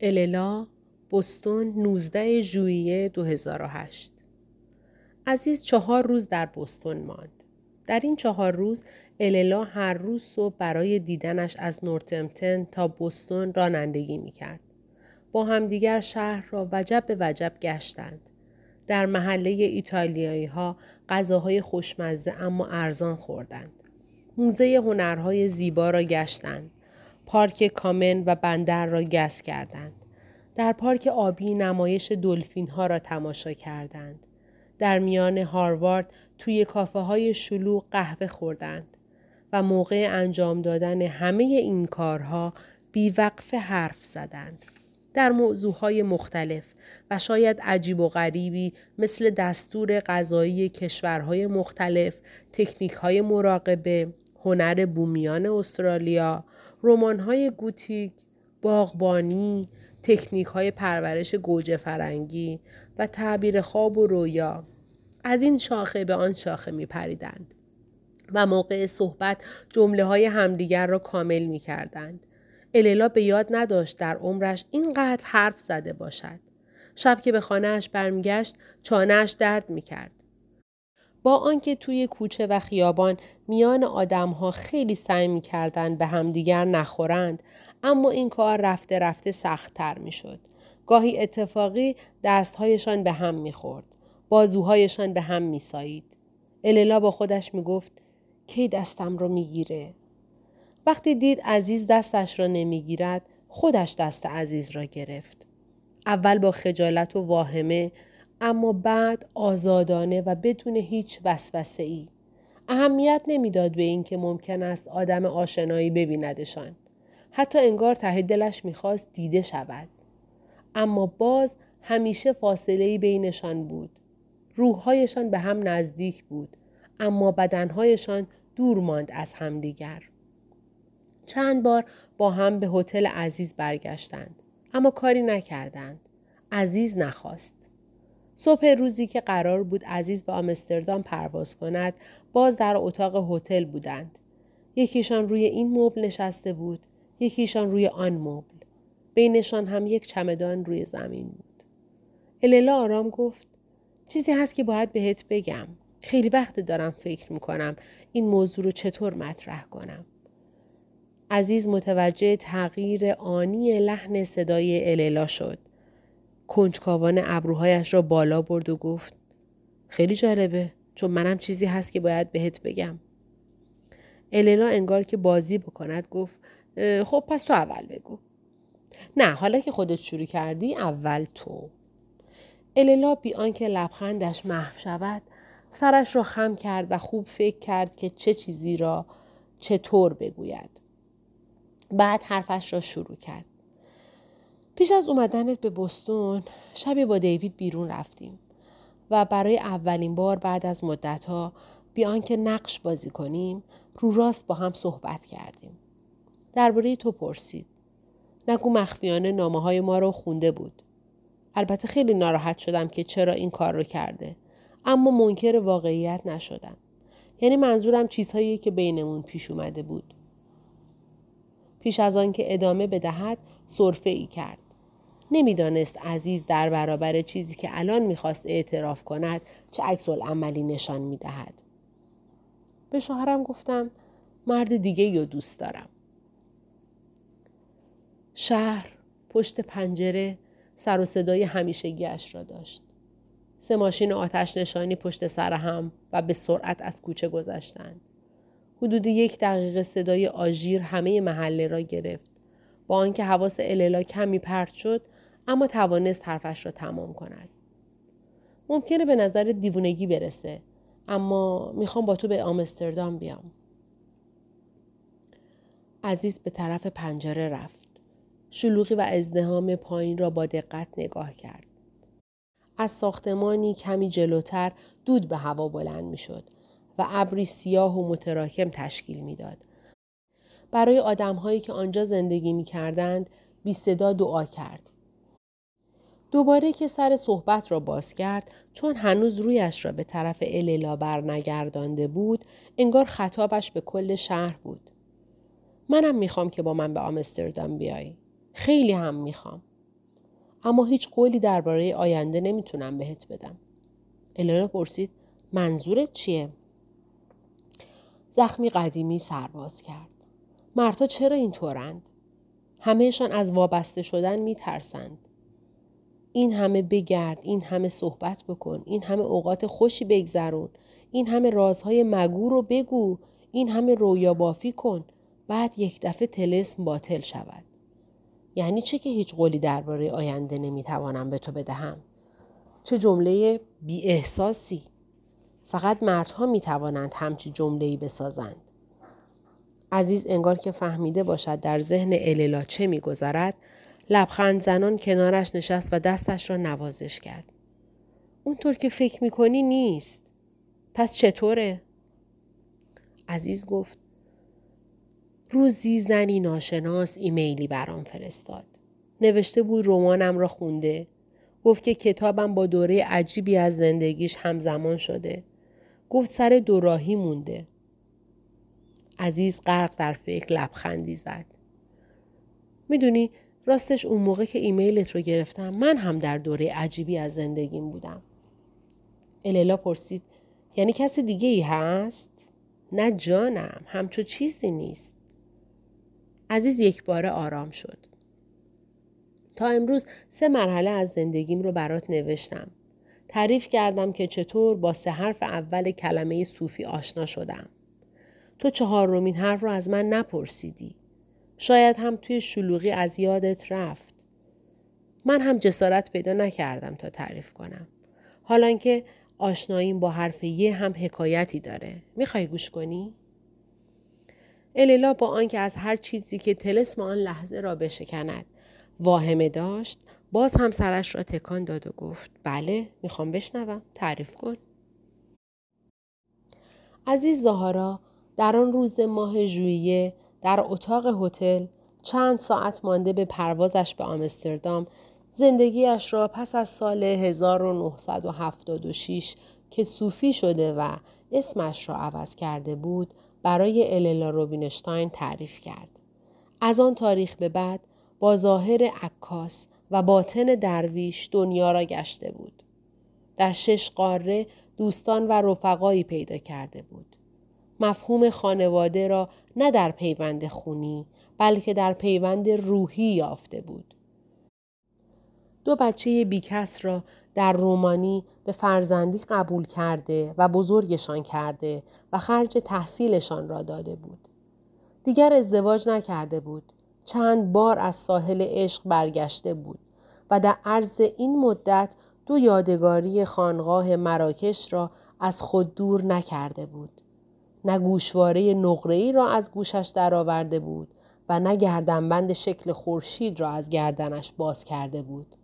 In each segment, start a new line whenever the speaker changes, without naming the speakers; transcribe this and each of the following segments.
اللا بستون 19 ژوئیه 2008 عزیز چهار روز در بستون ماند. در این چهار روز اللا هر روز صبح برای دیدنش از نورتمتن تا بستون رانندگی می کرد. با همدیگر شهر را وجب به وجب گشتند. در محله ایتالیایی ها غذاهای خوشمزه اما ارزان خوردند. موزه هنرهای زیبا را گشتند. پارک کامن و بندر را گس کردند. در پارک آبی نمایش دلفین ها را تماشا کردند. در میان هاروارد توی کافه های شلوغ قهوه خوردند و موقع انجام دادن همه این کارها بیوقف حرف زدند. در موضوعهای مختلف و شاید عجیب و غریبی مثل دستور غذایی کشورهای مختلف، تکنیکهای مراقبه، هنر بومیان استرالیا، رمان‌های گوتیک، باغبانی، تکنیک های پرورش گوجه فرنگی و تعبیر خواب و رویا از این شاخه به آن شاخه می پریدند و موقع صحبت جمله های همدیگر را کامل می کردند. اللا به یاد نداشت در عمرش اینقدر حرف زده باشد. شب که به خانهاش برمیگشت چانهاش درد می کرد. با آنکه توی کوچه و خیابان میان آدمها خیلی سعی می کردن به همدیگر نخورند اما این کار رفته رفته سختتر می شد. گاهی اتفاقی دستهایشان به هم می خورد. بازوهایشان به هم می سایید. اللا با خودش می گفت کی دستم رو می گیره؟ وقتی دید عزیز دستش را نمی گیرد خودش دست عزیز را گرفت. اول با خجالت و واهمه اما بعد آزادانه و بدون هیچ وسوسه ای. اهمیت نمی‌داد به اینکه ممکن است آدم آشنایی ببیندشان. حتی انگار ته دلش می‌خواست دیده شود. اما باز همیشه فاصله بینشان بود. روحهایشان به هم نزدیک بود. اما بدنهایشان دور ماند از همدیگر. چند بار با هم به هتل عزیز برگشتند. اما کاری نکردند. عزیز نخواست. صبح روزی که قرار بود عزیز به آمستردام پرواز کند باز در اتاق هتل بودند. یکیشان روی این مبل نشسته بود یکیشان روی آن مبل. بینشان هم یک چمدان روی زمین بود. اللا آرام گفت چیزی هست که باید بهت بگم. خیلی وقت دارم فکر می‌کنم این موضوع رو چطور مطرح کنم. عزیز متوجه تغییر آنی لحن صدای اللا شد. کنجکاوان ابروهایش را بالا برد و گفت خیلی جالبه چون منم چیزی هست که باید بهت بگم. النا انگار که بازی بکند گفت خب پس تو اول بگو. نه حالا که خودت شروع کردی اول تو. اللا بی آنکه لبخندش محو شود سرش را خم کرد و خوب فکر کرد که چه چیزی را چطور بگوید. بعد حرفش را شروع کرد. پیش از اومدنت به بستون شبی با دیوید بیرون رفتیم و برای اولین بار بعد از مدتها بی آنکه نقش بازی کنیم رو راست با هم صحبت کردیم. درباره تو پرسید. نگو مخفیانه نامه های ما رو خونده بود. البته خیلی ناراحت شدم که چرا این کار رو کرده. اما منکر واقعیت نشدم. یعنی منظورم چیزهایی که بینمون پیش اومده بود. پیش از آن که ادامه بدهد صرفه ای کرد. نمی‌دانست عزیز در برابر چیزی که الان می‌خواست اعتراف کند چه عکس عملی نشان می‌دهد. به شوهرم گفتم مرد دیگه یا دوست دارم. شهر پشت پنجره سر و صدای همیشگیش را داشت. سه ماشین آتش نشانی پشت سر هم و به سرعت از کوچه گذشتند. حدود یک دقیقه صدای آژیر همه محله را گرفت. با آنکه حواس اللا کمی پرت شد اما توانست حرفش را تمام کند. ممکنه به نظر دیوونگی برسه اما می‌خوام با تو به آمستردام بیام. عزیز به طرف پنجره رفت. شلوغی و ازدهام پایین را با دقت نگاه کرد. از ساختمانی کمی جلوتر دود به هوا بلند می شد و ابری سیاه و متراکم تشکیل می‌داد. برای آدمهایی که آنجا زندگی می کردند بی صدا دعا کرد. دوباره که سر صحبت را باز کرد چون هنوز رویش را به طرف اللا برنگردانده بود انگار خطابش به کل شهر بود. منم می‌خوام که با من به آمستردام بیایی. خیلی هم می‌خوام. اما هیچ قولی درباره آینده نمی‌تونم بهت بدم. الارا پرسید منظورت چیه؟ زخمی قدیمی سرباز کرد. مردها چرا اینطورند؟ همهشان از وابسته شدن میترسند. این همه بگرد، این همه صحبت بکن، این همه اوقات خوشی بگذرون، این همه رازهای مگو رو بگو، این همه رویا بافی کن، بعد یک دفعه تلسم باطل شود. یعنی چه که هیچ قولی درباره آینده نمی‌توانم به تو بدهم؟ چه جمله بی احساسی؟ فقط مردها می توانند همچی جمله ای بسازند. عزیز انگار که فهمیده باشد در ذهن اللا چه میگذرد لبخند زنان کنارش نشست و دستش را نوازش کرد. اونطور که فکر می‌کنی نیست. پس چطوره؟ عزیز گفت روزی زنی ناشناس ایمیلی برام فرستاد. نوشته بود رمانم را خونده. گفت که کتابم با دوره عجیبی از زندگیش همزمان شده. گفت سر دوراهی مونده. عزیز غرق در فکر لبخندی زد. می‌دونی راستش اون موقع که ایمیلت رو گرفتم من هم در دوره عجیبی از زندگیم بودم. اللا پرسید یعنی کسی دیگه ای هست؟ نه جانم همچو چیزی نیست. عزیز یک بار آرام شد. تا امروز سه مرحله از زندگیم رو برات نوشتم. تعریف کردم که چطور با سه حرف اول کلمه صوفی آشنا شدم. تو چهارمین حرف رو از من نپرسیدی. شاید هم توی شلوغی از یادت رفت. من هم جسارت پیدا نکردم تا تعریف کنم. حالا که آشناییم با حرف یه هم حکایتی داره. می‌خوای گوش کنی؟ الیلا با آنکه از هر چیزی که تلسم آن لحظه را بشکند واهمه داشت باز هم سرش را تکان داد و گفت بله می‌خوام بشنوم تعریف کن عزیز زهارا در آن روز ماه ژوئیه در اتاق هتل چند ساعت مانده به پروازش به آمستردام زندگیش را پس از سال 1976 که صوفی شده و اسمش را عوض کرده بود برای اللا روبینشتاین تعریف کرد. از آن تاریخ به بعد با ظاهر عکاس و باطن درویش دنیا را گشته بود. در شش قاره دوستان و رفقایی پیدا کرده بود. مفهوم خانواده را نه در پیوند خونی بلکه در پیوند روحی یافته بود. دو بچه بیکس را در رومانی به فرزندی قبول کرده و بزرگشان کرده و خرج تحصیلشان را داده بود. دیگر ازدواج نکرده بود. چند بار از ساحل عشق برگشته بود و در عرض این مدت دو یادگاری خانقاه مراکش را از خود دور نکرده بود. نه گوشواره نقره‌ای را از گوشش درآورده بود و نه گردنبند شکل خورشید را از گردنش باز کرده بود.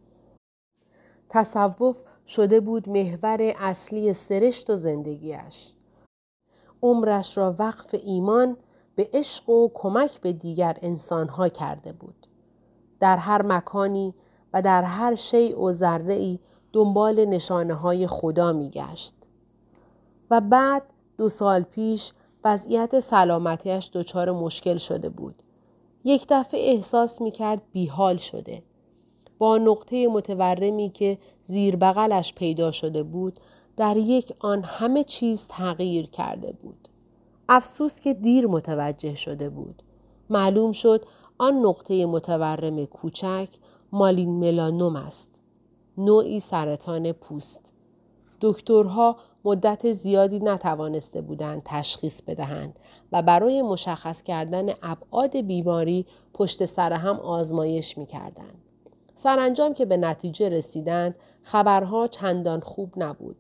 تصوف شده بود محور اصلی سرشت و زندگیش. عمرش را وقف ایمان به عشق و کمک به دیگر انسانها کرده بود. در هر مکانی و در هر شیء و ذره دنبال نشانه های خدا می گشت. و بعد دو سال پیش وضعیت سلامتیش دچار مشکل شده بود. یک دفعه احساس می کرد بیحال شده. با نقطه متورمی که زیر بغلش پیدا شده بود در یک آن همه چیز تغییر کرده بود. افسوس که دیر متوجه شده بود. معلوم شد آن نقطه متورم کوچک مالین ملانوم است. نوعی سرطان پوست. دکترها مدت زیادی نتوانسته بودند تشخیص بدهند و برای مشخص کردن ابعاد بیماری پشت سر هم آزمایش می کردند. سرانجام که به نتیجه رسیدند خبرها چندان خوب نبود.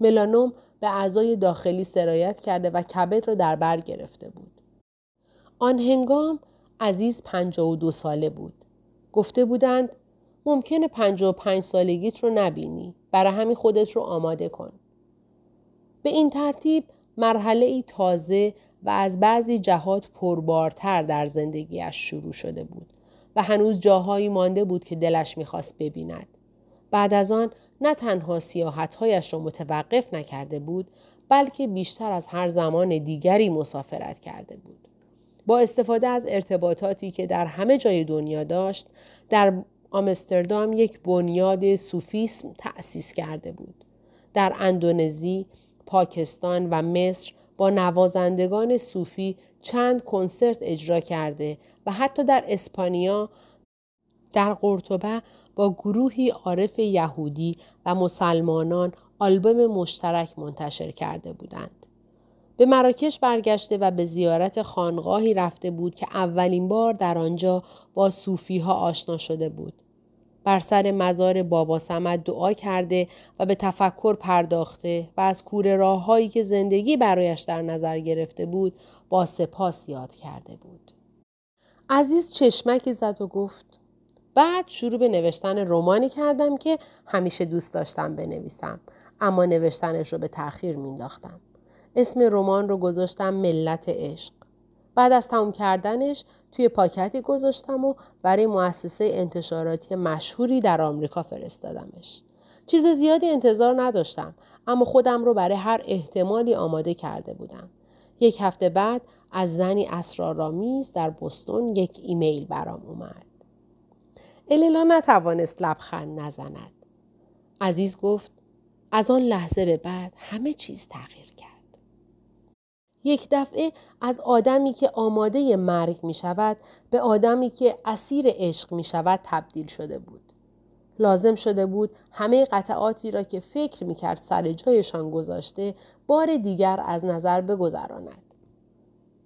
ملانوم به اعضای داخلی سرایت کرده و کبد را در بر گرفته بود. آن هنگام عزیز دو ساله بود. گفته بودند ممکنه پنج سالگیت رو نبینی. برای همین خودت رو آماده کن. به این ترتیب مرحله ای تازه و از بعضی جهات پربارتر در زندگیش شروع شده بود و هنوز جاهایی مانده بود که دلش می‌خواست ببیند. بعد از آن نه تنها سیاحتهایش را متوقف نکرده بود بلکه بیشتر از هر زمان دیگری مسافرت کرده بود. با استفاده از ارتباطاتی که در همه جای دنیا داشت در آمستردام یک بنیاد صوفیسم تأسیس کرده بود. در اندونزی، پاکستان و مصر با نوازندگان صوفی چند کنسرت اجرا کرده و حتی در اسپانیا در قرطبه با گروهی عارف یهودی و مسلمانان آلبوم مشترک منتشر کرده بودند. به مراکش برگشته و به زیارت خانقاهی رفته بود که اولین بار در آنجا با صوفی ها آشنا شده بود. بر سر مزار بابا سمد دعا کرده و به تفکر پرداخته و از کوره راه هایی که زندگی برایش در نظر گرفته بود با سپاس یاد کرده بود. عزیز چشمکی زد و گفت بعد شروع به نوشتن رومانی کردم که همیشه دوست داشتم بنویسم اما نوشتنش رو به تأخیر مینداختم. اسم رمان رو گذاشتم ملت عشق. بعد از تموم کردنش توی پاکتی گذاشتم و برای مؤسسه انتشاراتی مشهوری در آمریکا فرستادمش. چیز زیادی انتظار نداشتم اما خودم رو برای هر احتمالی آماده کرده بودم. یک هفته بعد از زنی اسرارآمیز در بستون یک ایمیل برام اومد. الینا نتوانست لبخند نزند. عزیز گفت از آن لحظه به بعد همه چیز تغییر. یک دفعه از آدمی که آماده مرگ می شود به آدمی که اسیر عشق می شود تبدیل شده بود. لازم شده بود همه قطعاتی را که فکر می کرد سر جایشان گذاشته بار دیگر از نظر بگذراند.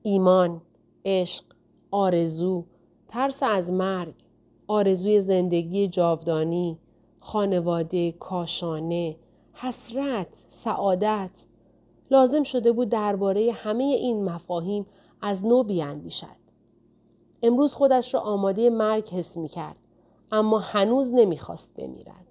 ایمان، عشق، آرزو، ترس از مرگ، آرزوی زندگی جاودانی، خانواده، کاشانه، حسرت، سعادت لازم شده بود درباره همه این مفاهیم از نو بیاندیشد. امروز خودش را آماده مرگ حس می کرد اما هنوز نمی‌خواست بمیرد.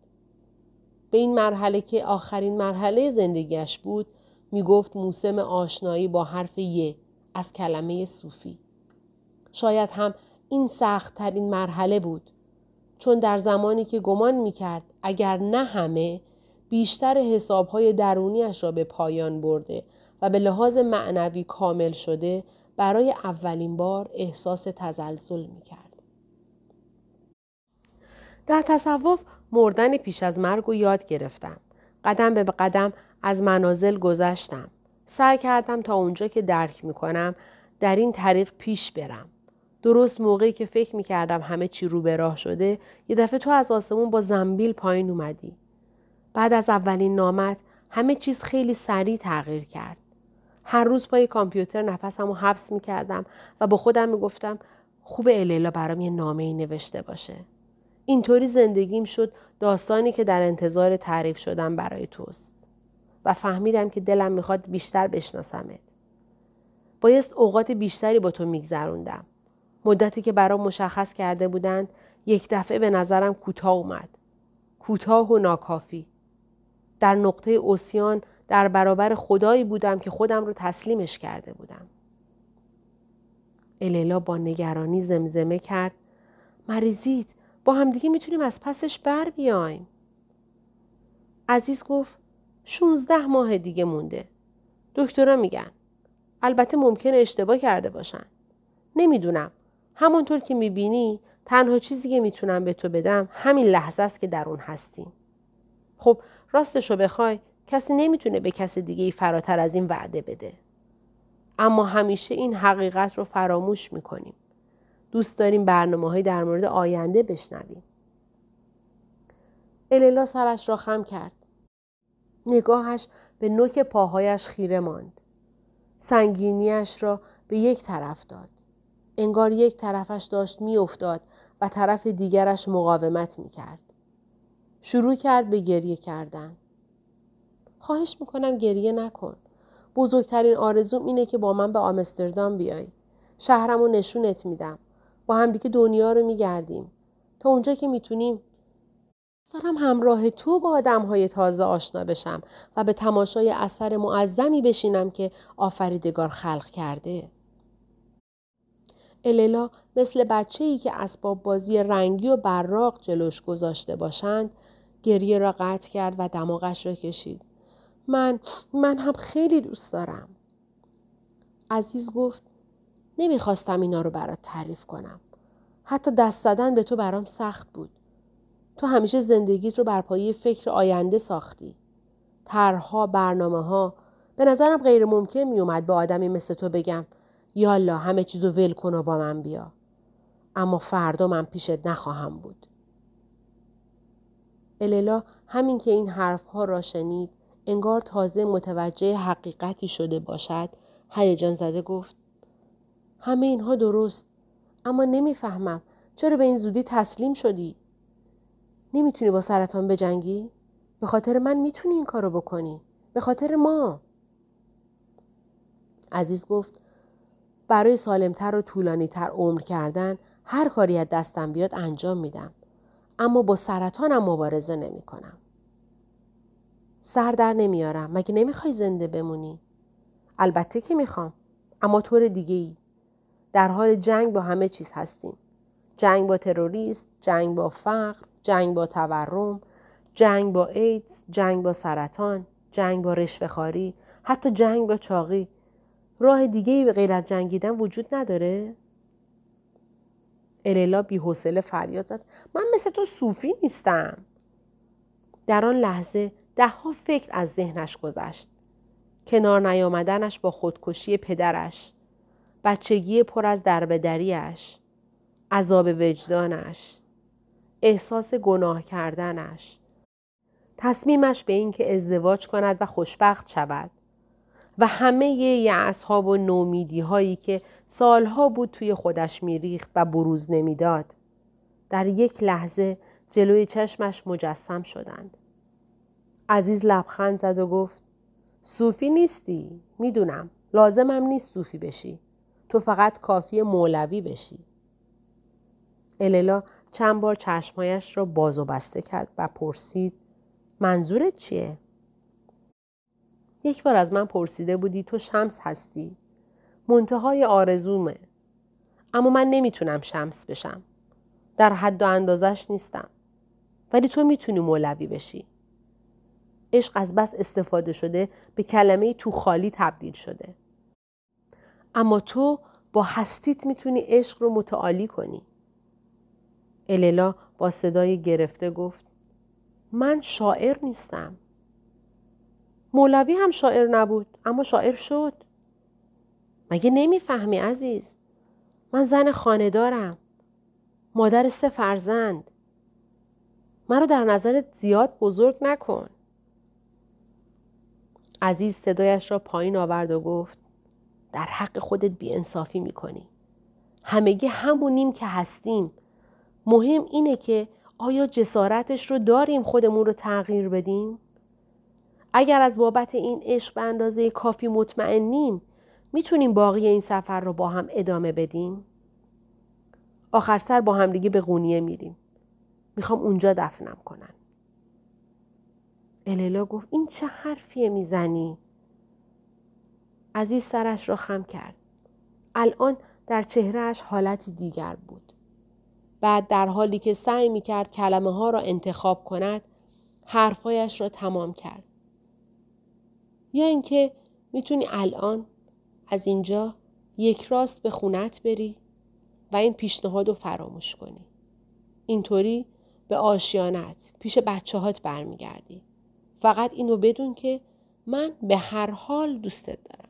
به این مرحله که آخرین مرحله زندگیش بود می گفت موسم آشنایی با حرف یه از کلمه صوفی. شاید هم این سخت ترین مرحله بود چون در زمانی که گمان می کرد اگر نه همه بیشتر حسابهای درونیش را به پایان برده و به لحاظ معنوی کامل شده برای اولین بار احساس تزلزل می کرد. در تصوف مردن پیش از مرگ و یاد گرفتم. قدم به قدم از منازل گذشتم. سعی کردم تا اونجا که درک می کنم در این طریق پیش برم. درست موقعی که فکر می کردم همه چی رو به راه شده یه دفعه تو از آسمون با زنبیل پایین اومدی. بعد از اولین نامت همه چیز خیلی سریع تغییر کرد. هر روز پای کامپیوتر نفسم رو حبس می کردم و با خودم می گفتم خوب الیلا برام یه نامه ای نوشته باشه. اینطوری زندگیم شد داستانی که در انتظار تعریف شدم برای توست. و فهمیدم که دلم می‌خواد بیشتر بشناسمت. بایست اوقات بیشتری با تو میگذروندم. مدتی که برام مشخص کرده بودند یک دفعه به نظرم کوتاه اومد. کوتاه و ناکافی. در نقطه اوسیان در برابر خدایی بودم که خودم رو تسلیمش کرده بودم. الیلا با نگرانی زمزمه کرد مریضید با همدیگه می‌تونیم از پسش بر بیایم. عزیز گفت 16 ماه دیگه مونده. دکترا میگن. البته ممکنه اشتباه کرده باشن. نمی‌دونم. همونطور که می‌بینی تنها چیزی که می‌تونم به تو بدم همین لحظه است که در اون هستیم. خب راستشو بخوای کسی نمی‌تونه به کس دیگه ای فراتر از این وعده بده. اما همیشه این حقیقت رو فراموش می‌کنیم. دوست داریم برنامه های در مورد آینده بشنویم. الیلا سرش را خم کرد. نگاهش به نوک پاهایش خیره ماند. سنگینیش را به یک طرف داد. انگار یک طرفش داشت میافتاد و طرف دیگرش مقاومت می کرد. شروع کرد به گریه کردن. خواهش می‌کنم گریه نکن. بزرگترین آرزوم اینه که با من به آمستردام بیای. شهرم رو نشونت میدم. با همدیگه دنیا رو میگردیم. تا اونجا که می‌تونیم دارم همراه تو با آدم های تازه آشنا بشم و به تماشای اثر معظمی بشینم که آفریدگار خلق کرده. اللا مثل بچه ای که اسباب بازی رنگی و براق جلوش گذاشته باشند گریه را قطع کرد و دماغش را کشید. من من هم خیلی دوست دارم. عزیز گفت نمی‌خواستم اینا رو برات تعریف کنم. حتی دست زدن به تو برام سخت بود. تو همیشه زندگیت رو بر پایه فکر آینده ساختی. طرحها، برنامه ها. به نظرم غیر ممکن می اومد به آدمی مثل تو بگم یالا همه چیزو ول کن و با من بیا. اما فردا من پیشت نخواهم بود. اللا همین که این حرفها را شنید انگار تازه متوجه حقیقتی شده باشد هیجان زده گفت همه اینها درست اما نمی‌فهمم چرا به این زودی تسلیم شدی نمی‌تونی با سرطان بجنگی به خاطر من می‌تونی این کارو بکنی به خاطر ما عزیز گفت برای سالمتر و طولانیتر عمر کردن هر کاری از دستم بیاد انجام میدم اما با سرطانم مبارزه نمی کنم. سر در نمیارم مگه نمی‌خوای زنده بمونی؟ البته که می‌خوام اما طور دیگه ای. در حال جنگ با همه چیز هستیم. جنگ با تروریست، جنگ با فقر، جنگ با تورم، جنگ با ایدز، جنگ با سرطان، جنگ با رشوهخواری، حتی جنگ با چاقی. راه دیگه ای به غیر از جنگیدن وجود نداره؟ اللا بیحوصله فریاد زد. من مثل تو صوفی نیستم. در آن لحظه دهها فکر از ذهنش گذشت. کنار نیامدنش با خودکشی پدرش بچگی پر از دربدریش عذاب وجدانش احساس گناه کردنش. تصمیمش به اینکه ازدواج کند و خوشبخت شود. و همه یعص ها و نومیدی هایی که سالها بود توی خودش میریخت و بروز نمی‌داد. در یک لحظه جلوی چشمش مجسم شدند. عزیز لبخند زد و گفت صوفی نیستی می‌دونم لازمم نیست صوفی بشی تو فقط کافی مولوی بشی اللا چند بار چشمایش را باز و بسته کرد و پرسید منظورت چیه؟ یک بار از من پرسیده بودی تو شمس هستی منتهای آرزومه. اما من نمی‌تونم شمس بشم. در حد و اندازش نیستم. ولی تو می‌تونی مولوی بشی. عشق از بس استفاده شده به کلمه تو خالی تبدیل شده. اما تو با هستیت می‌تونی عشق رو متعالی کنی. اللا با صدای گرفته گفت من شاعر نیستم. مولوی هم شاعر نبود اما شاعر شد. مگه نمی‌فهمی عزیز؟ من زن خانه مادر سه فرزند. مرا در نظرت زیاد بزرگ نکن. عزیز صدایش را پایین آورد و گفت در حق خودت بیانصافی می‌کنی. همگی همونیم که هستیم. مهم اینه که آیا جسارتش رو داریم خودمون رو تغییر بدیم؟ اگر از بابت این عشق به اندازه کافی مطمئنیم می‌تونیم باقی این سفر رو با هم ادامه بدیم؟ آخر سر با هم دیگه به قونیه میریم. می‌خوام اونجا دفنم کنن. اللا گفت این چه حرفیه می‌زنی؟ عزیز سرش را خم کرد. الان در چهرهش حالتی دیگر بود. بعد در حالی که سعی می‌کرد کلمه ها را انتخاب کند حرفایش را تمام کرد. یا اینکه می‌تونی الان از اینجا یک راست به خونت بری و این پیشنهاد رو فراموش کنی. اینطوری به آشیانت پیش بچه هات برمیگردی. فقط اینو بدون که من به هر حال دوستت دارم.